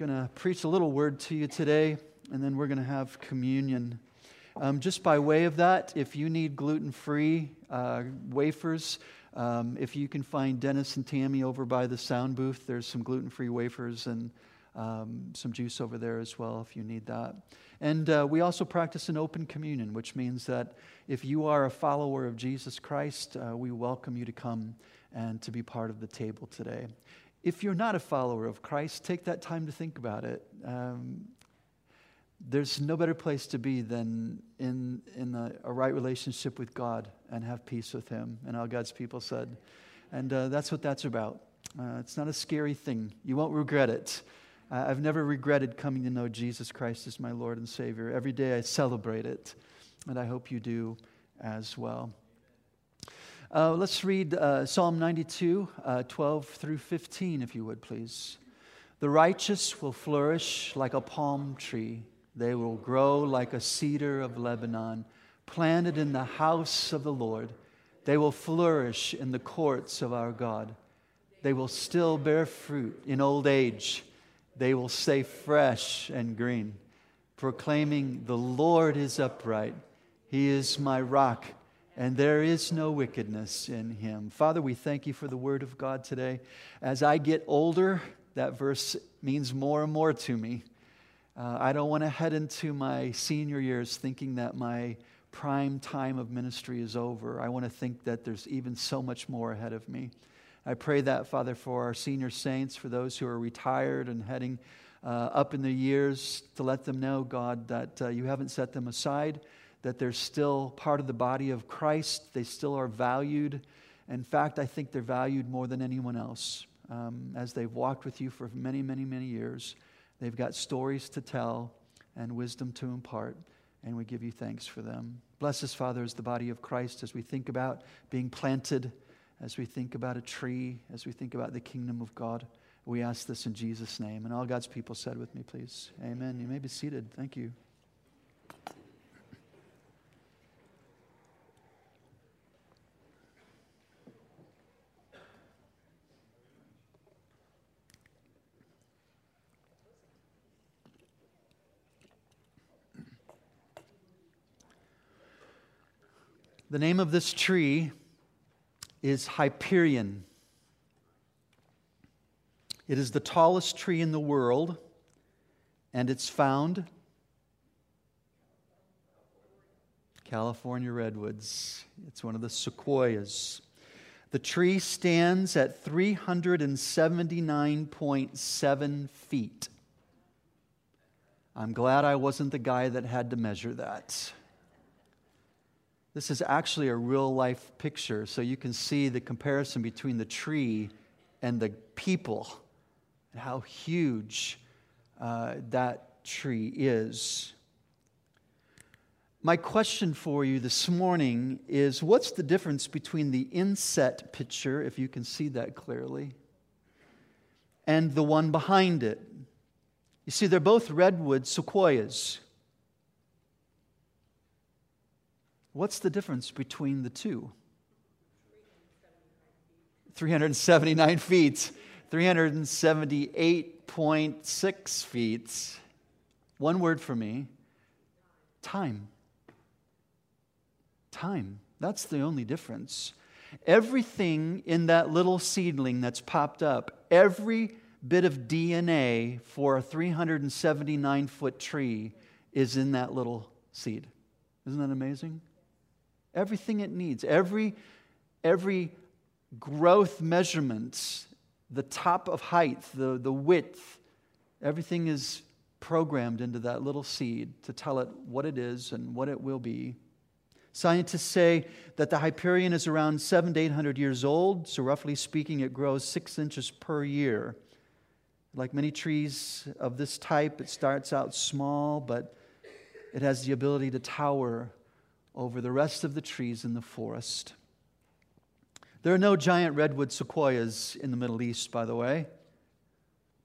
going to preach a little word to you today, and then we're going to have communion. Um, just by way of that, if you need gluten free uh, wafers, um, if you can find Dennis and Tammy over by the sound booth, there's some gluten free wafers and um, some juice over there as well if you need that. And uh, we also practice an open communion, which means that if you are a follower of Jesus Christ, uh, we welcome you to come and to be part of the table today. If you're not a follower of Christ, take that time to think about it. Um, there's no better place to be than in, in a, a, right relationship with God and have peace with Him. And all God's people said. And uh, that's what that's about. Uh, it's not a scary thing, you won't regret it. Uh, I've never regretted coming to know Jesus Christ as my Lord and Savior. Every day I celebrate it, and I hope you do as well. Uh, let's read uh, Psalm 92, uh, 12 through 15, if you would, please. The righteous will flourish like a palm tree, they will grow like a cedar of Lebanon, planted in the house of the Lord. They will flourish in the courts of our God. They will still bear fruit in old age they will stay fresh and green, proclaiming, The Lord is upright. He is my rock, and there is no wickedness in him. Father, we thank you for the word of God today. As I get older, that verse means more and more to me. Uh, I don't want to head into my senior years thinking that my prime time of ministry is over. I want to think that there's even so much more ahead of me. I pray that, Father, for our senior saints, for those who are retired and heading uh, up in the years, to let them know, God, that uh, you haven't set them aside, that they're still part of the body of Christ. They still are valued. In fact, I think they're valued more than anyone else. Um, as they've walked with you for many, many, many years, they've got stories to tell and wisdom to impart, and we give you thanks for them. Bless us, Father, as the body of Christ, as we think about being planted as we think about a tree, as we think about the kingdom of God. We ask this in Jesus' name. And all God's people said with me, please. Amen. You may be seated. Thank you. The name of this tree is Hyperion. It is the tallest tree in the world, and it's found California redwoods. It's one of the sequoias. The tree stands at 379.7 feet. I'm glad I wasn't the guy that had to measure that. This is actually a real life picture, so you can see the comparison between the tree and the people, and how huge uh, that tree is. My question for you this morning is what's the difference between the inset picture, if you can see that clearly, and the one behind it? You see, they're both redwood sequoias. What's the difference between the two? 379 feet, 378.6 feet. One word for me time. Time. That's the only difference. Everything in that little seedling that's popped up, every bit of DNA for a 379 foot tree is in that little seed. Isn't that amazing? Everything it needs, every, every growth measurement, the top of height, the, the width, everything is programmed into that little seed to tell it what it is and what it will be. Scientists say that the Hyperion is around seven to 800 years old, so roughly speaking, it grows six inches per year. Like many trees of this type, it starts out small, but it has the ability to tower over the rest of the trees in the forest. There are no giant redwood sequoias in the Middle East, by the way,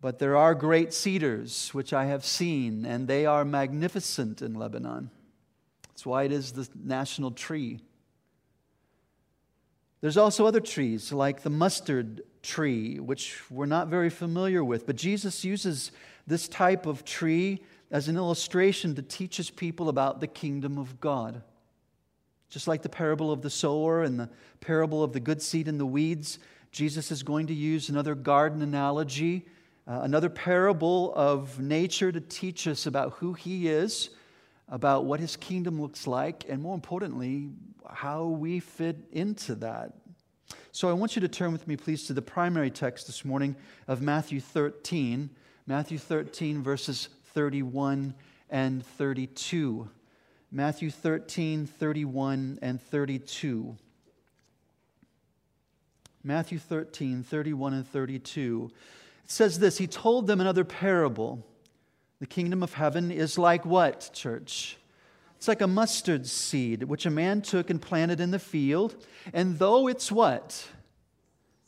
but there are great cedars, which I have seen, and they are magnificent in Lebanon. That's why it is the national tree. There's also other trees, like the mustard tree, which we're not very familiar with. But Jesus uses this type of tree as an illustration to teach his people about the kingdom of God. Just like the parable of the sower and the parable of the good seed and the weeds, Jesus is going to use another garden analogy, uh, another parable of nature to teach us about who he is, about what his kingdom looks like, and more importantly, how we fit into that. So I want you to turn with me, please, to the primary text this morning of Matthew 13. Matthew 13, verses 31 and 32. Matthew 13, 31 and 32. Matthew 13, 31 and 32. It says this He told them another parable. The kingdom of heaven is like what, church? It's like a mustard seed, which a man took and planted in the field. And though it's what?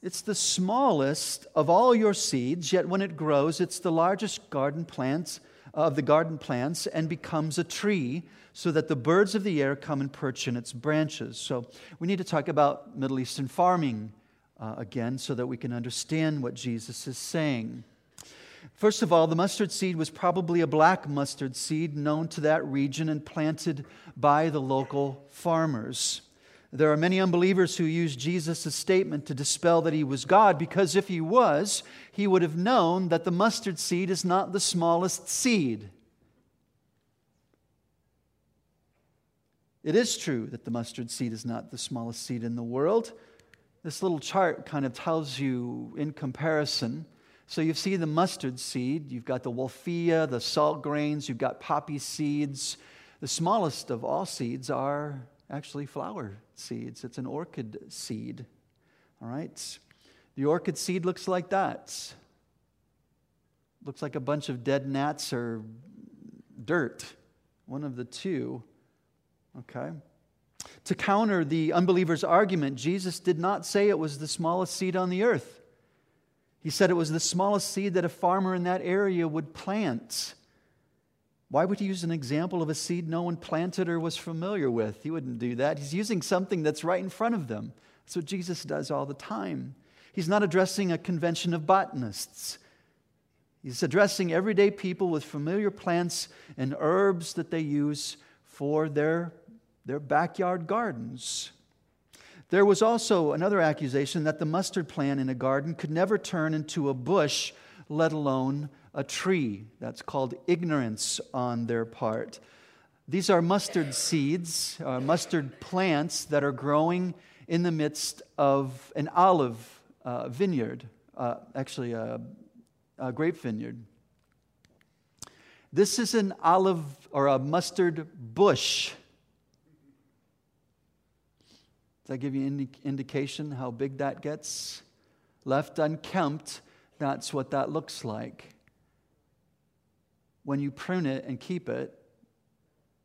It's the smallest of all your seeds, yet when it grows, it's the largest garden plants of the garden plants and becomes a tree so that the birds of the air come and perch in its branches. So we need to talk about Middle Eastern farming uh, again so that we can understand what Jesus is saying. First of all, the mustard seed was probably a black mustard seed known to that region and planted by the local farmers. There are many unbelievers who use Jesus' statement to dispel that he was God because if he was, he would have known that the mustard seed is not the smallest seed. It is true that the mustard seed is not the smallest seed in the world. This little chart kind of tells you in comparison. So you see the mustard seed, you've got the wolffia, the salt grains, you've got poppy seeds. The smallest of all seeds are actually flower seeds. It's an orchid seed. All right? The orchid seed looks like that. Looks like a bunch of dead gnats or dirt, one of the two. Okay? To counter the unbeliever's argument, Jesus did not say it was the smallest seed on the earth. He said it was the smallest seed that a farmer in that area would plant. Why would he use an example of a seed no one planted or was familiar with? He wouldn't do that. He's using something that's right in front of them. That's what Jesus does all the time. He's not addressing a convention of botanists. He's addressing everyday people with familiar plants and herbs that they use for their, their backyard gardens. There was also another accusation that the mustard plant in a garden could never turn into a bush, let alone a tree. That's called ignorance on their part. These are mustard seeds, uh, mustard plants that are growing in the midst of an olive uh, vineyard, uh, actually, a, a grape vineyard. This is an olive or a mustard bush. Does that give you any indication how big that gets? Left unkempt, that's what that looks like when you prune it and keep it,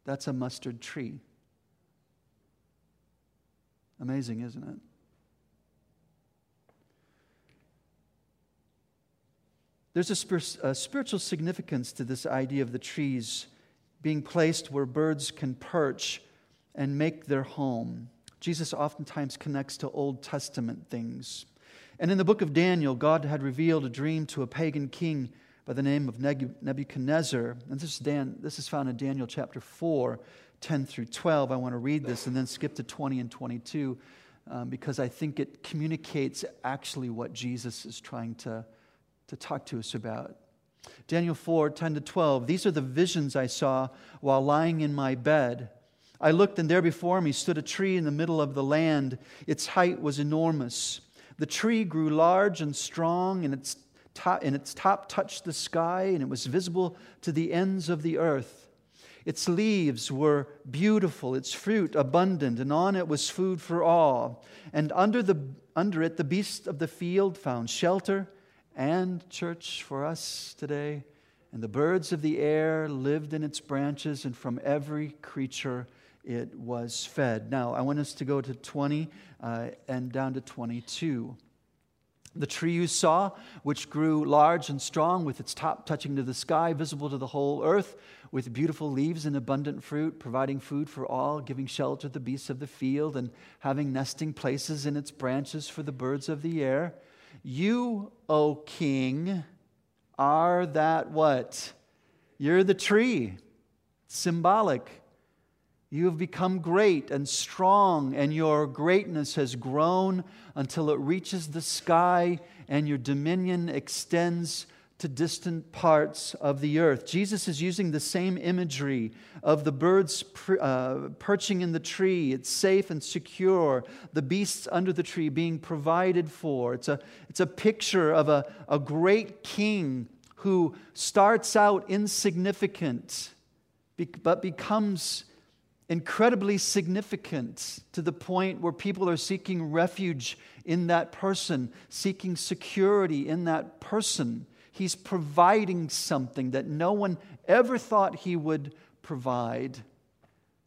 that's a mustard tree. Amazing, isn't it? There's a, spir- a, spiritual significance to this idea of the trees being placed where birds can perch and make their home. Jesus oftentimes connects to Old Testament things. And in the book of Daniel, God had revealed a dream to a pagan king by the name of Nebuchadnezzar. And this is, Dan, this is found in Daniel chapter 4, 10 through 12. I want to read this and then skip to 20 and 22 um, because I think it communicates actually what Jesus is trying to, to talk to us about. Daniel 4, 10 to 12. These are the visions I saw while lying in my bed. I looked, and there before me stood a tree in the middle of the land. Its height was enormous. The tree grew large and strong, and its top, and its top touched the sky, and it was visible to the ends of the earth. Its leaves were beautiful, its fruit abundant, and on it was food for all. And under, the, under it, the beasts of the field found shelter and church for us today. And the birds of the air lived in its branches, and from every creature it was fed. Now, I want us to go to 20 uh, and down to 22. The tree you saw, which grew large and strong, with its top touching to the sky, visible to the whole earth, with beautiful leaves and abundant fruit, providing food for all, giving shelter to the beasts of the field, and having nesting places in its branches for the birds of the air. You, O king, are that what? You're the tree, symbolic. You have become great and strong, and your greatness has grown until it reaches the sky, and your dominion extends to distant parts of the earth. Jesus is using the same imagery of the birds uh, perching in the tree. It's safe and secure. The beasts under the tree being provided for. It's a, it's a picture of a, a great king who starts out insignificant but becomes incredibly significant to the point where people are seeking refuge in that person, seeking security in that person. He's providing something that no one ever thought he would provide.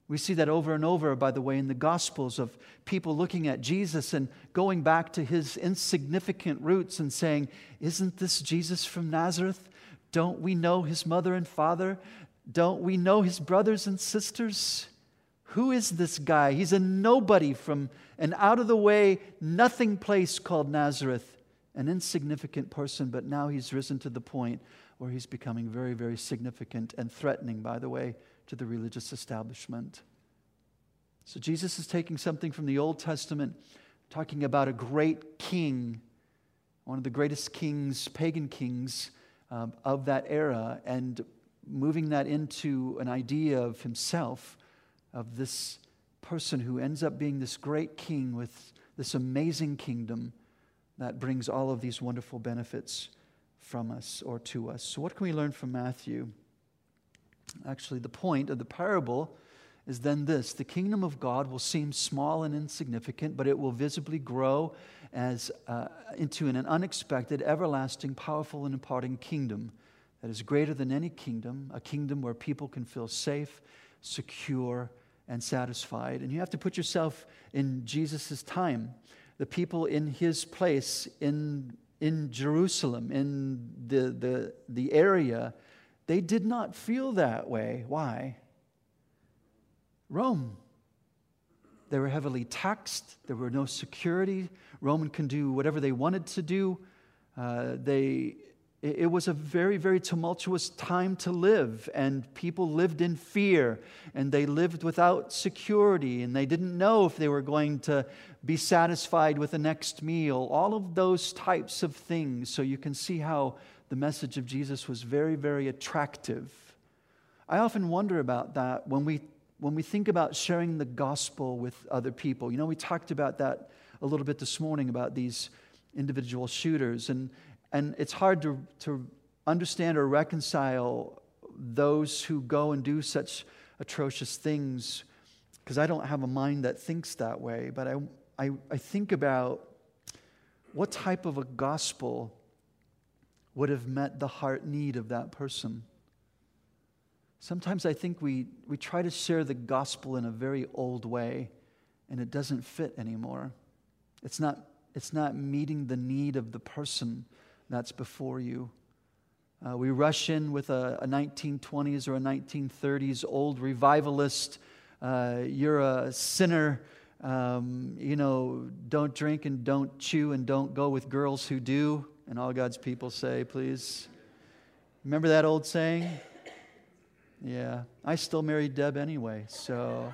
We see that over and over, by the way, in the Gospels of people looking at Jesus and going back to his insignificant roots and saying, Isn't this Jesus from Nazareth? Don't we know his mother and father? Don't we know his brothers and sisters? Who is this guy? He's a nobody from an out of the way, nothing place called Nazareth, an insignificant person, but now he's risen to the point where he's becoming very, very significant and threatening, by the way, to the religious establishment. So Jesus is taking something from the Old Testament, talking about a great king, one of the greatest kings, pagan kings um, of that era, and moving that into an idea of himself of this person who ends up being this great king with this amazing kingdom that brings all of these wonderful benefits from us or to us. So, what can we learn from Matthew? Actually, the point of the parable is then this the kingdom of God will seem small and insignificant, but it will visibly grow as, uh, into an unexpected, everlasting, powerful, and imparting kingdom that is greater than any kingdom, a kingdom where people can feel safe, secure, and satisfied. And you have to put yourself in Jesus' time. The people in his place in, in Jerusalem, in the, the, the area, they did not feel that way. Why? Rome. They were heavily taxed. There were no security. Roman can do whatever they wanted to do. Uh, they it was a very, very tumultuous time to live, and people lived in fear, and they lived without security, and they didn't know if they were going to be satisfied with the next meal. All of those types of things. So you can see how the message of Jesus was very, very attractive. I often wonder about that when we, when we think about sharing the gospel with other people. You know, we talked about that a little bit this morning about these individual shooters. And, and it's hard to, to understand or reconcile those who go and do such atrocious things because I don't have a mind that thinks that way. But I, I, I think about what type of a gospel would have met the heart need of that person. Sometimes I think we, we try to share the gospel in a very old way, and it doesn't fit anymore. It's not, it's not meeting the need of the person that's before you. Uh, we rush in with a, a, 1920s or a 1930s old revivalist. Uh, you're a sinner. Um, you know, don't drink and don't chew and don't go with girls who do. And all God's people say, please. Remember that old saying? Yeah, I still married Deb anyway, so.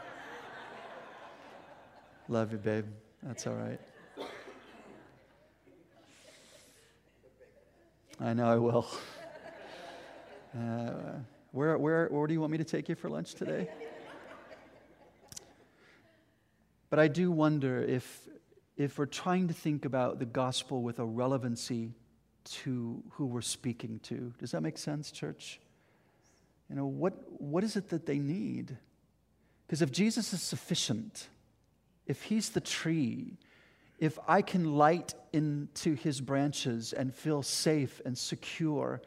Love you, babe. That's all right. I know I will. Uh, where, where, where do you want me to take you for lunch today? But I do wonder if, if we're trying to think about the gospel with a relevancy to who we're speaking to. Does that make sense, church? You know, what, what is it that they need? Because if Jesus is sufficient, if he's the tree, if I can light into his branches and feel safe and secure,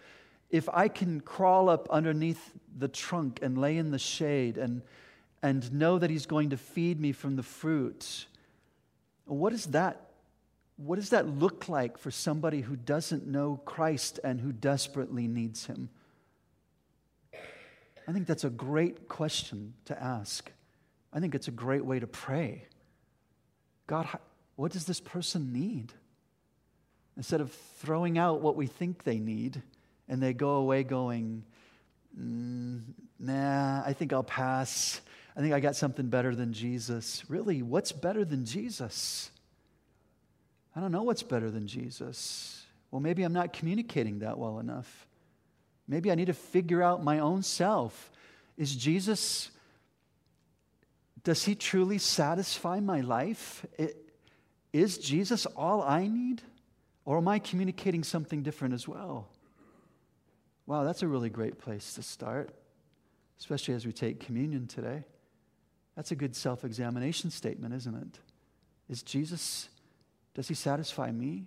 if I can crawl up underneath the trunk and lay in the shade and, and know that he's going to feed me from the fruit, what does that what does that look like for somebody who doesn't know Christ and who desperately needs him? I think that's a great question to ask. I think it's a great way to pray. God, what does this person need? instead of throwing out what we think they need, and they go away going, mm, nah, I think I'll pass. I think I got something better than Jesus. Really, what's better than Jesus? I don't know what's better than Jesus. Well, maybe I'm not communicating that well enough. Maybe I need to figure out my own self. Is Jesus, does he truly satisfy my life? Is Jesus all I need? Or am I communicating something different as well? Wow, that's a really great place to start, especially as we take communion today. That's a good self examination statement, isn't it? Is Jesus, does he satisfy me?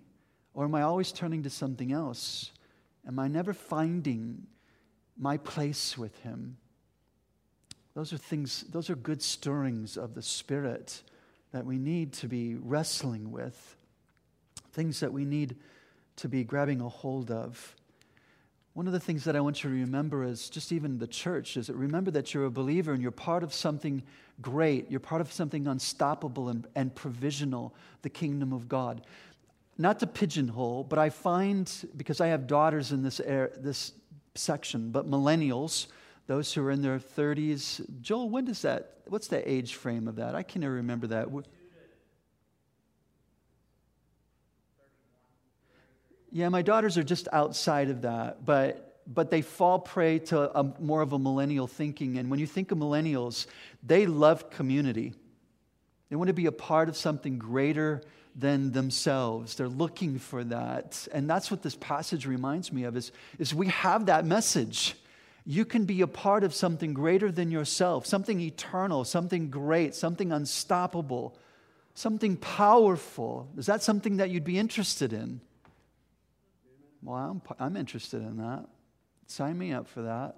Or am I always turning to something else? Am I never finding my place with him? Those are things, those are good stirrings of the Spirit that we need to be wrestling with, things that we need to be grabbing a hold of. One of the things that I want you to remember is just even the church is that remember that you're a believer and you're part of something great. You're part of something unstoppable and, and provisional, the kingdom of God. Not to pigeonhole, but I find, because I have daughters in this, air, this section, but millennials, those who are in their 30s. Joel, when does that, what's the age frame of that? I can never remember that. Yeah, my daughters are just outside of that, but, but they fall prey to a, more of a millennial thinking. And when you think of millennials, they love community. They want to be a part of something greater than themselves. They're looking for that. And that's what this passage reminds me of is, is we have that message. You can be a part of something greater than yourself, something eternal, something great, something unstoppable, something powerful. Is that something that you'd be interested in? Well, I'm, I'm interested in that. Sign me up for that.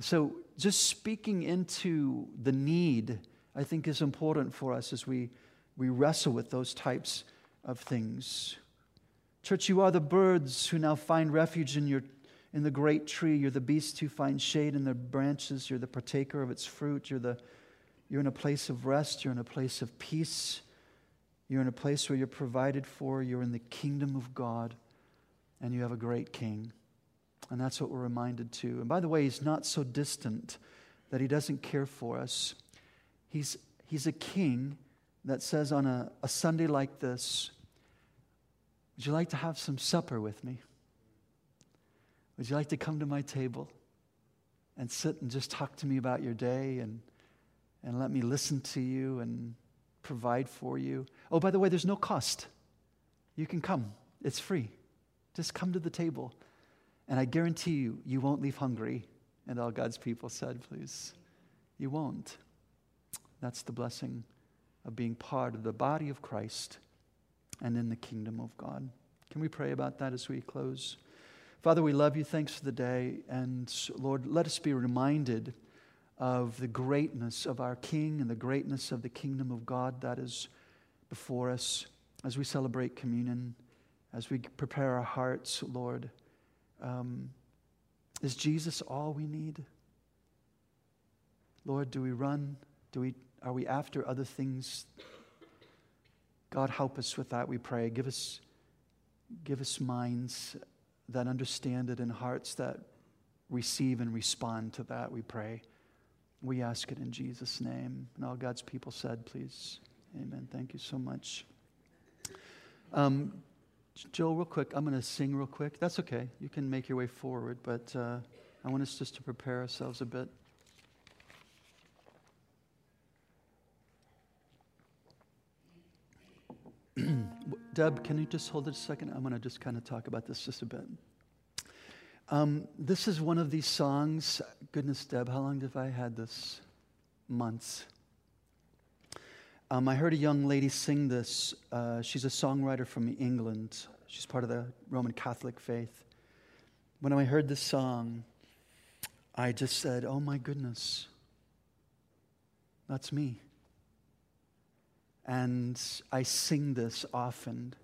So, just speaking into the need, I think, is important for us as we, we wrestle with those types of things. Church, you are the birds who now find refuge in, your, in the great tree. You're the beast who finds shade in the branches. You're the partaker of its fruit. You're, the, you're in a place of rest. You're in a place of peace. You're in a place where you're provided for. You're in the kingdom of God and you have a great king. And that's what we're reminded to. And by the way, he's not so distant that he doesn't care for us. He's, he's a king that says on a, a Sunday like this, Would you like to have some supper with me? Would you like to come to my table and sit and just talk to me about your day and, and let me listen to you and provide for you? Oh, by the way, there's no cost. You can come, it's free. Just come to the table. And I guarantee you, you won't leave hungry. And all God's people said, please. You won't. That's the blessing of being part of the body of Christ and in the kingdom of God. Can we pray about that as we close? Father, we love you. Thanks for the day. And Lord, let us be reminded of the greatness of our King and the greatness of the kingdom of God that is before us as we celebrate communion as we prepare our hearts, Lord, um, is Jesus all we need? Lord, do we run? Do we, are we after other things? God, help us with that, we pray. Give us, give us minds that understand it and hearts that receive and respond to that, we pray. We ask it in Jesus' name. And all God's people said, please. Amen. Thank you so much. Um, Joel, real quick, I'm going to sing real quick. That's okay. You can make your way forward, but uh, I want us just to prepare ourselves a bit. Deb, can you just hold it a second? I'm going to just kind of talk about this just a bit. Um, this is one of these songs. Goodness, Deb, how long have I had this? Months. Um, I heard a young lady sing this. Uh, she's a songwriter from England. She's part of the Roman Catholic faith. When I heard this song, I just said, Oh my goodness, that's me. And I sing this often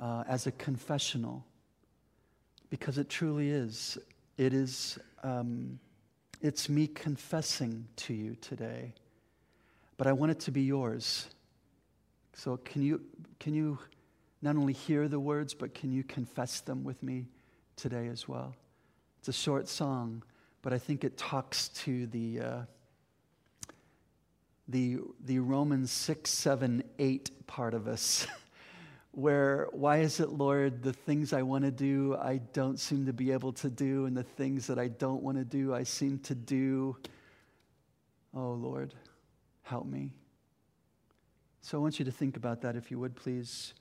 uh, as a confessional because it truly is. It is, um, it's me confessing to you today but I want it to be yours. So can you, can you not only hear the words, but can you confess them with me today as well? It's a short song, but I think it talks to the, uh, the, the Romans 6, 7, 8 part of us. where why is it, Lord, the things I want to do, I don't seem to be able to do, and the things that I don't want to do, I seem to do. Oh, Lord, help me. So I want you to think about that, if you would, please,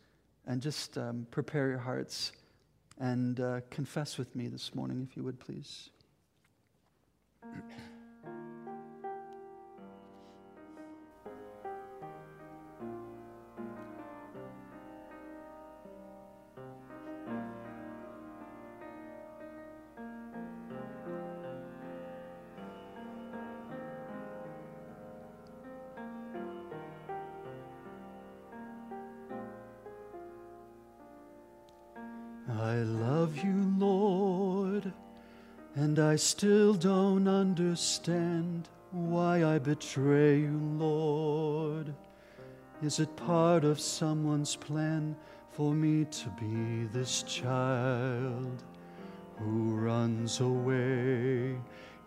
and just um, prepare your hearts and uh, confess with me this morning, if you would, please. I still don't understand why I betray you, Lord. Is it part of someone's plan for me to be this child who runs away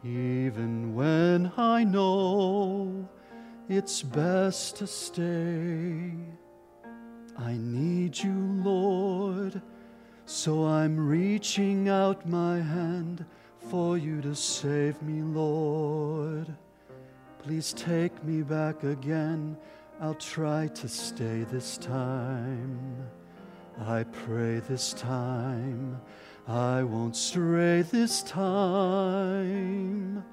even when I know it's best to stay? I need you, Lord, so I'm reaching out my hand for you to save me, Lord. Please take me back again. I'll try to stay this time. I pray this time I won't stray this time.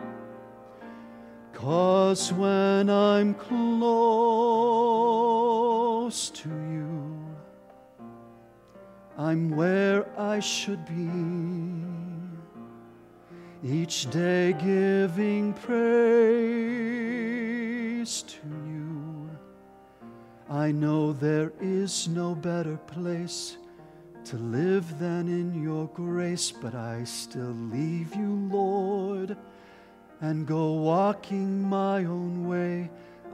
Cause when I'm close to you, I'm where I should be each day giving praise to you. I know there is no better place to live than in your grace, but I still leave you, Lord, and go walking my own way.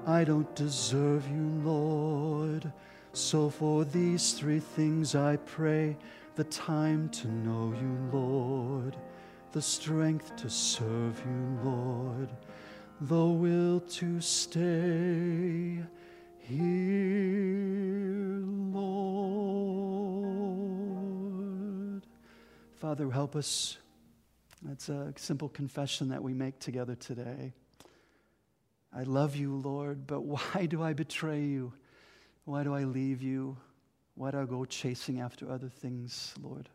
I don't deserve you, Lord. So for these three things I pray the time to know you, Lord the strength to serve you, Lord, the will to stay here, Lord. Father, help us. That's a simple confession that we make together today. I love you, Lord, but why do I betray you? Why do I leave you? Why do I go chasing after other things, Lord?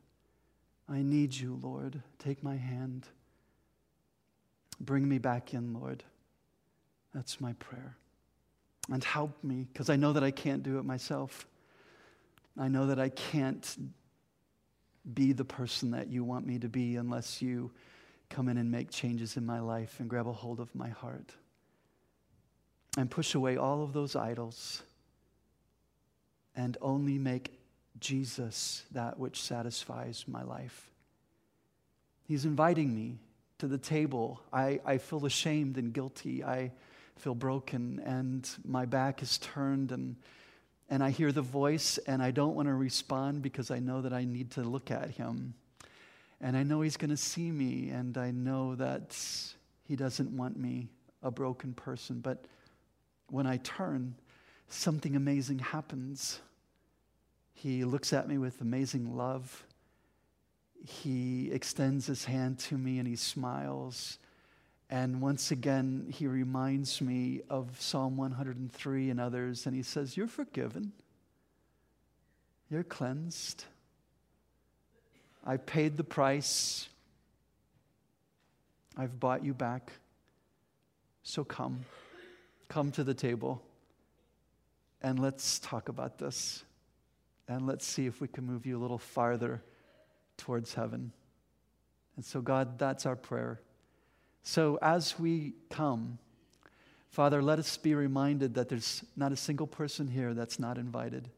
I need you, Lord. Take my hand. Bring me back in, Lord. That's my prayer. And help me, because I know that I can't do it myself. I know that I can't be the person that you want me to be unless you come in and make changes in my life and grab a hold of my heart and push away all of those idols and only make Jesus that which satisfies my life. He's inviting me to the table. I, I feel ashamed and guilty. I feel broken, and my back is turned, and, and I hear the voice, and I don't want to respond because I know that I need to look at him. And I know he's going to see me, and I know that he doesn't want me, a broken person. But when I turn, something amazing happens. He looks at me with amazing love. He extends his hand to me and he smiles. And once again, he reminds me of Psalm 103 and others, and he says, You're forgiven. You're cleansed. I paid the price. I've bought you back. So come. Come to the table and let's talk about this and let's see if we can move you a little farther towards heaven. And so, God, that's our prayer. So, as we come, Father, let us be reminded that there's not a single person here that's not invited.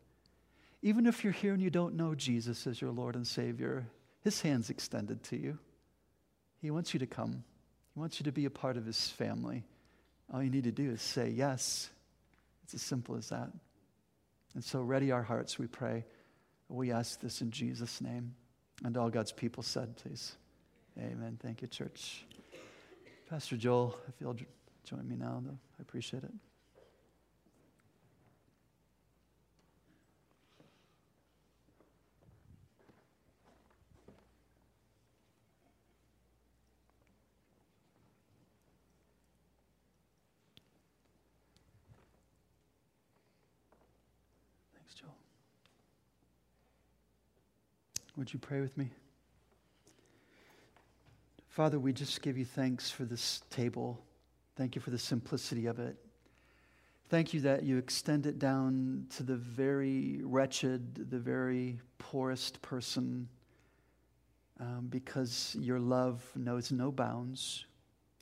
Even if you're here and you don't know Jesus as your Lord and Savior, His hand's extended to you. He wants you to come, He wants you to be a part of His family. All you need to do is say yes. It's as simple as that. And so, ready our hearts, we pray, We ask this in Jesus' name. And all God's people said, please. Amen. Thank you, church. Pastor Joel, if you'll join me now, though, I appreciate it. Would you pray with me? Father, we just give you thanks for this table. Thank you for the simplicity of it. Thank you that you extend it down to the very wretched, the very poorest person, um, because your love knows no bounds.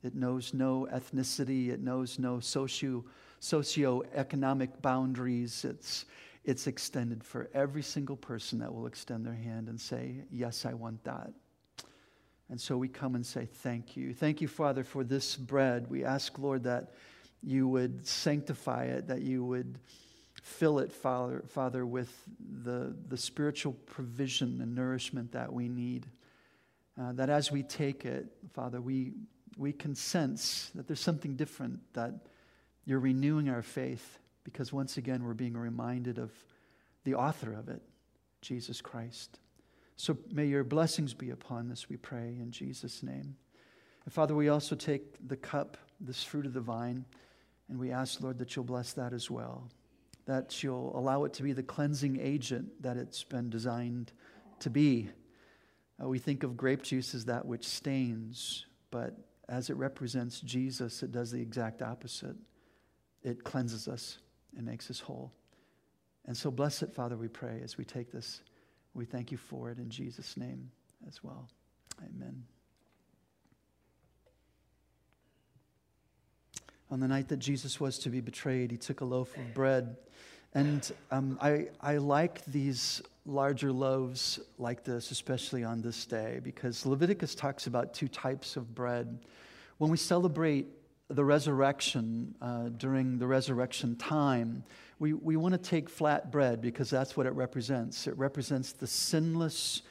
It knows no ethnicity. It knows no socio socioeconomic boundaries. It's, it's extended for every single person that will extend their hand and say, Yes, I want that. And so we come and say, Thank you. Thank you, Father, for this bread. We ask, Lord, that you would sanctify it, that you would fill it, Father, Father with the, the spiritual provision and nourishment that we need. Uh, that as we take it, Father, we, we can sense that there's something different, that you're renewing our faith because once again, we're being reminded of the author of it, Jesus Christ. So may your blessings be upon this, we pray, in Jesus' name. And Father, we also take the cup, this fruit of the vine, and we ask, Lord, that you'll bless that as well, that you'll allow it to be the cleansing agent that it's been designed to be. Uh, we think of grape juice as that which stains, but as it represents Jesus, it does the exact opposite. It cleanses us and makes us whole. And so, bless it, Father, we pray as we take this. We thank you for it in Jesus' name as well. Amen. On the night that Jesus was to be betrayed, he took a loaf of bread. And um, I, I like these larger loaves like this, especially on this day, because Leviticus talks about two types of bread. When we celebrate the resurrection, uh, during the resurrection time, we, we want to take flat bread because that's what it represents. It represents the sinless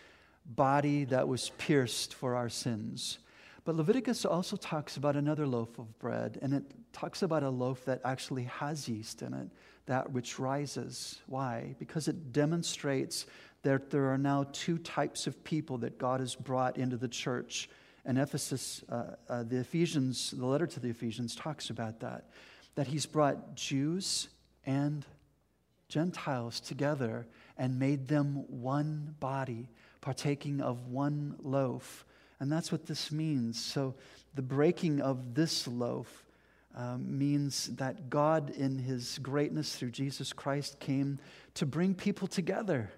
body that was pierced for our sins. But Leviticus also talks about another loaf of bread, and it talks about a loaf that actually has yeast in it, that which rises. Why? Because it demonstrates that there are now two types of people that God has brought into the church and Ephesus, uh, uh, the Ephesians, the letter to the Ephesians talks about that, that he's brought Jews and Gentiles together and made them one body, partaking of one loaf. And that's what this means. So the breaking of this loaf um, means that God, in his greatness through Jesus Christ, came to bring people together,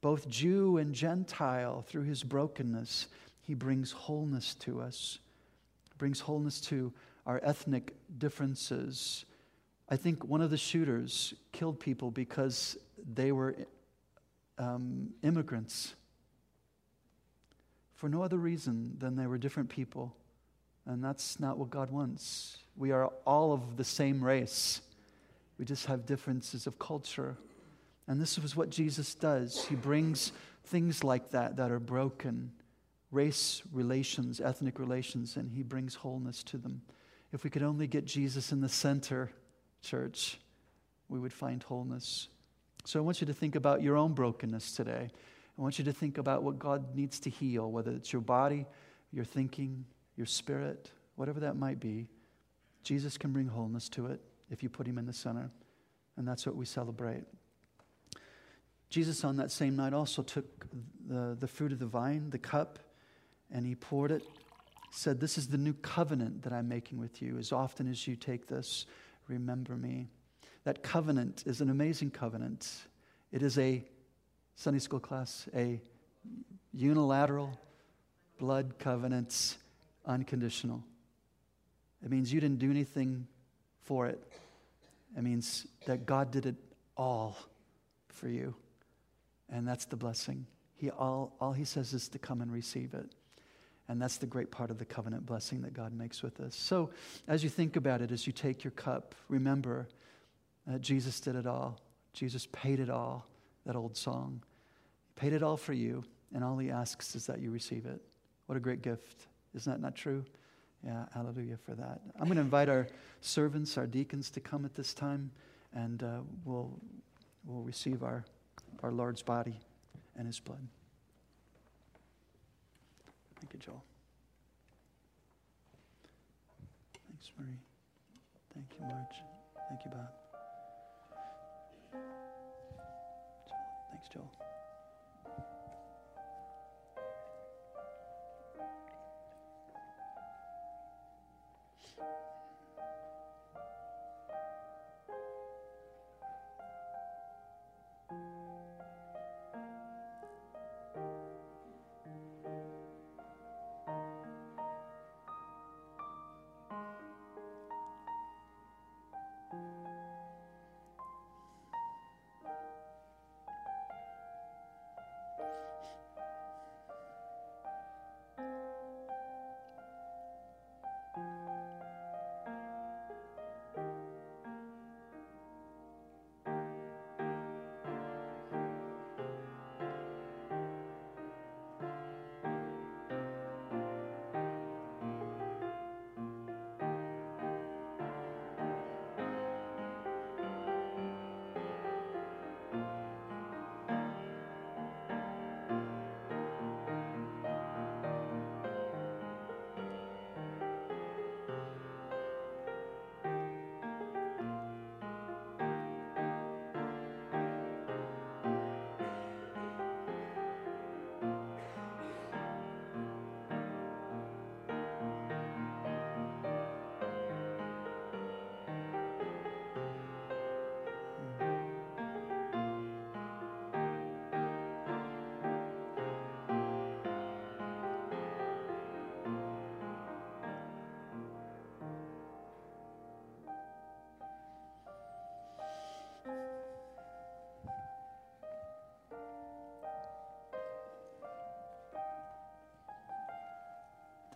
both Jew and Gentile, through his brokenness he brings wholeness to us, brings wholeness to our ethnic differences. I think one of the shooters killed people because they were um, immigrants for no other reason than they were different people. And that's not what God wants. We are all of the same race, we just have differences of culture. And this is what Jesus does. He brings things like that that are broken race relations, ethnic relations, and he brings wholeness to them. If we could only get Jesus in the center, church, we would find wholeness. So I want you to think about your own brokenness today. I want you to think about what God needs to heal, whether it's your body, your thinking, your spirit, whatever that might be. Jesus can bring wholeness to it if you put him in the center. And that's what we celebrate. Jesus, on that same night, also took the, the fruit of the vine, the cup, and he poured it, said, This is the new covenant that I'm making with you. As often as you take this, remember me. That covenant is an amazing covenant. It is a Sunday school class, a unilateral blood covenant, unconditional. It means you didn't do anything for it. It means that God did it all for you. And that's the blessing. He, all, all he says is to come and receive it. And that's the great part of the covenant blessing that God makes with us. So, as you think about it, as you take your cup, remember Jesus did it all. Jesus paid it all, that old song. paid it all for you, and all he asks is that you receive it. What a great gift. Isn't that not true? Yeah, hallelujah for that. I'm going to invite our servants, our deacons, to come at this time, and uh, we'll, we'll receive our, our Lord's body and his blood. Thank you, Joel. Thanks, Marie. Thank you, Marge. Thank you, Bob. Joel. Thanks, Joel.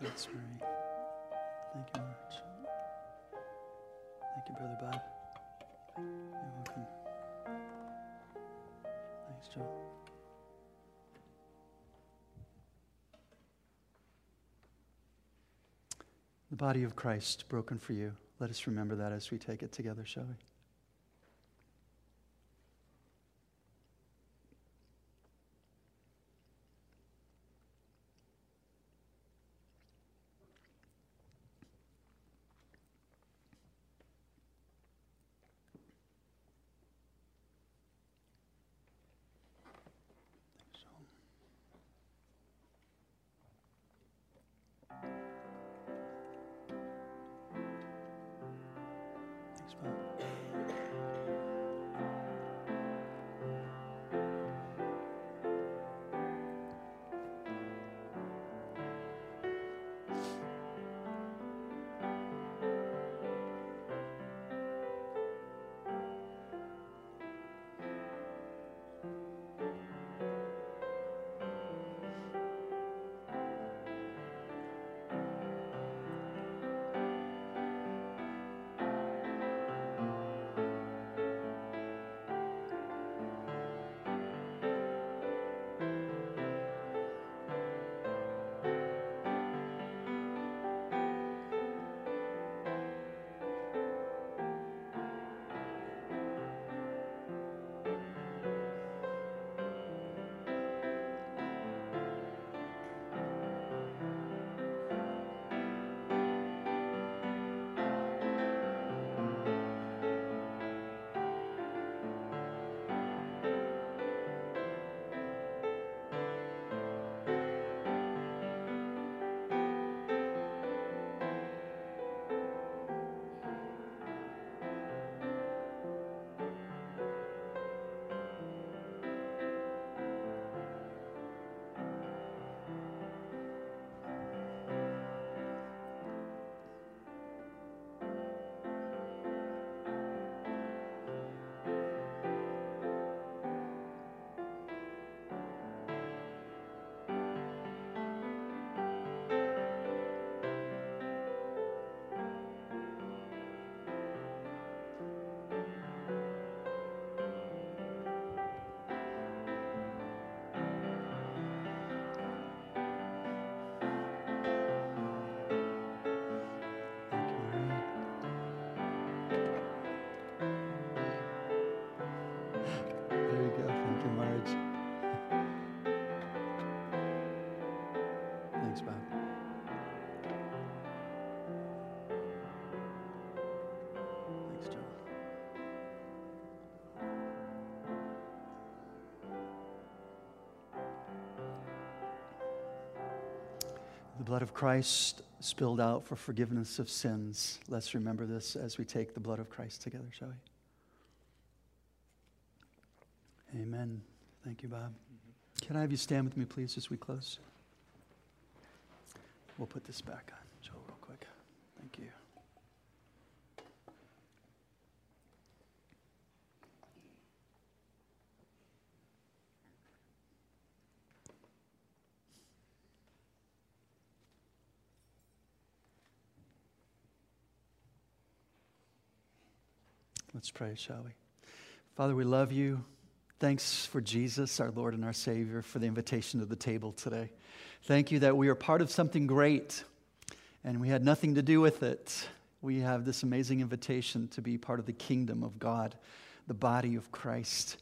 Thanks, Marie. Thank you, Marge. Thank you, Brother Bob. You're welcome. Thanks, Joe. The body of Christ broken for you. Let us remember that as we take it together, shall we? The blood of Christ spilled out for forgiveness of sins. Let's remember this as we take the blood of Christ together, shall we? Amen. Thank you, Bob. Can I have you stand with me, please, as we close? We'll put this back on, Joe, real quick. Thank you. Let's pray, shall we? Father, we love you. Thanks for Jesus, our Lord and our Savior, for the invitation to the table today. Thank you that we are part of something great and we had nothing to do with it. We have this amazing invitation to be part of the kingdom of God, the body of Christ.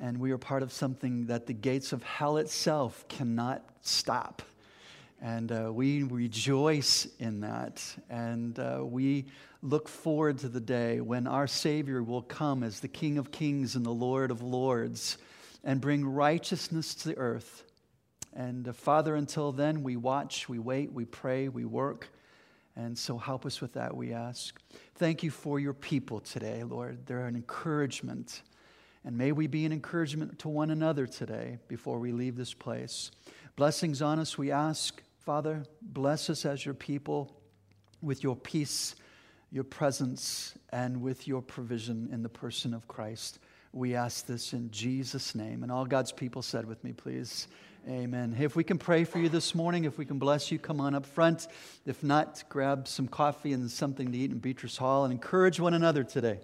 And we are part of something that the gates of hell itself cannot stop. And uh, we rejoice in that. And uh, we look forward to the day when our Savior will come as the King of Kings and the Lord of Lords and bring righteousness to the earth. And uh, Father, until then, we watch, we wait, we pray, we work. And so help us with that, we ask. Thank you for your people today, Lord. They're an encouragement. And may we be an encouragement to one another today before we leave this place. Blessings on us, we ask. Father, bless us as your people with your peace, your presence, and with your provision in the person of Christ. We ask this in Jesus' name. And all God's people said with me, please. Amen. Hey, if we can pray for you this morning, if we can bless you, come on up front. If not, grab some coffee and something to eat in Beatrice Hall and encourage one another today.